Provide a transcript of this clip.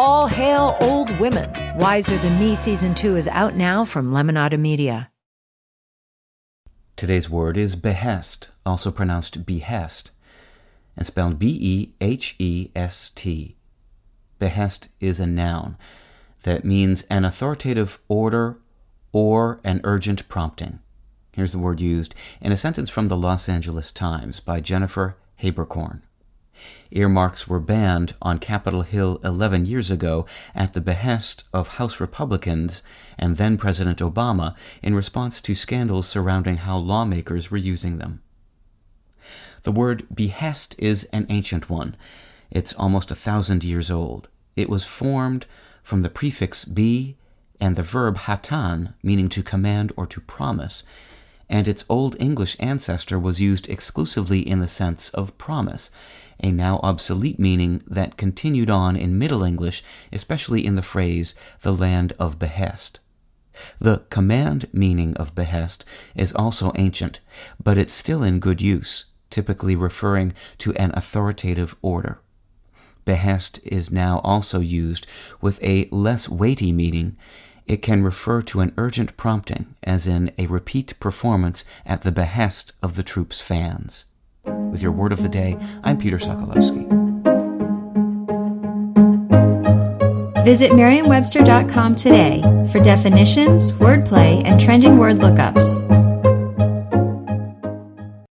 All hail old women. Wiser Than Me season two is out now from Lemonada Media. Today's word is behest, also pronounced behest, and spelled B E H E S T. Behest is a noun that means an authoritative order or an urgent prompting. Here's the word used in a sentence from the Los Angeles Times by Jennifer Haberkorn. Earmarks were banned on Capitol Hill 11 years ago at the behest of House Republicans and then President Obama in response to scandals surrounding how lawmakers were using them. The word behest is an ancient one. It's almost a thousand years old. It was formed from the prefix be and the verb hatan, meaning to command or to promise, and its Old English ancestor was used exclusively in the sense of promise, a now obsolete meaning that continued on in Middle English, especially in the phrase the land of behest. The command meaning of behest is also ancient, but it's still in good use, typically referring to an authoritative order. Behest is now also used with a less weighty meaning. It can refer to an urgent prompting, as in a repeat performance at the behest of the troupe's fans. With your word of the day, I'm Peter Sokolowski. Visit Merriam-Webster.com today for definitions, wordplay, and trending word lookups.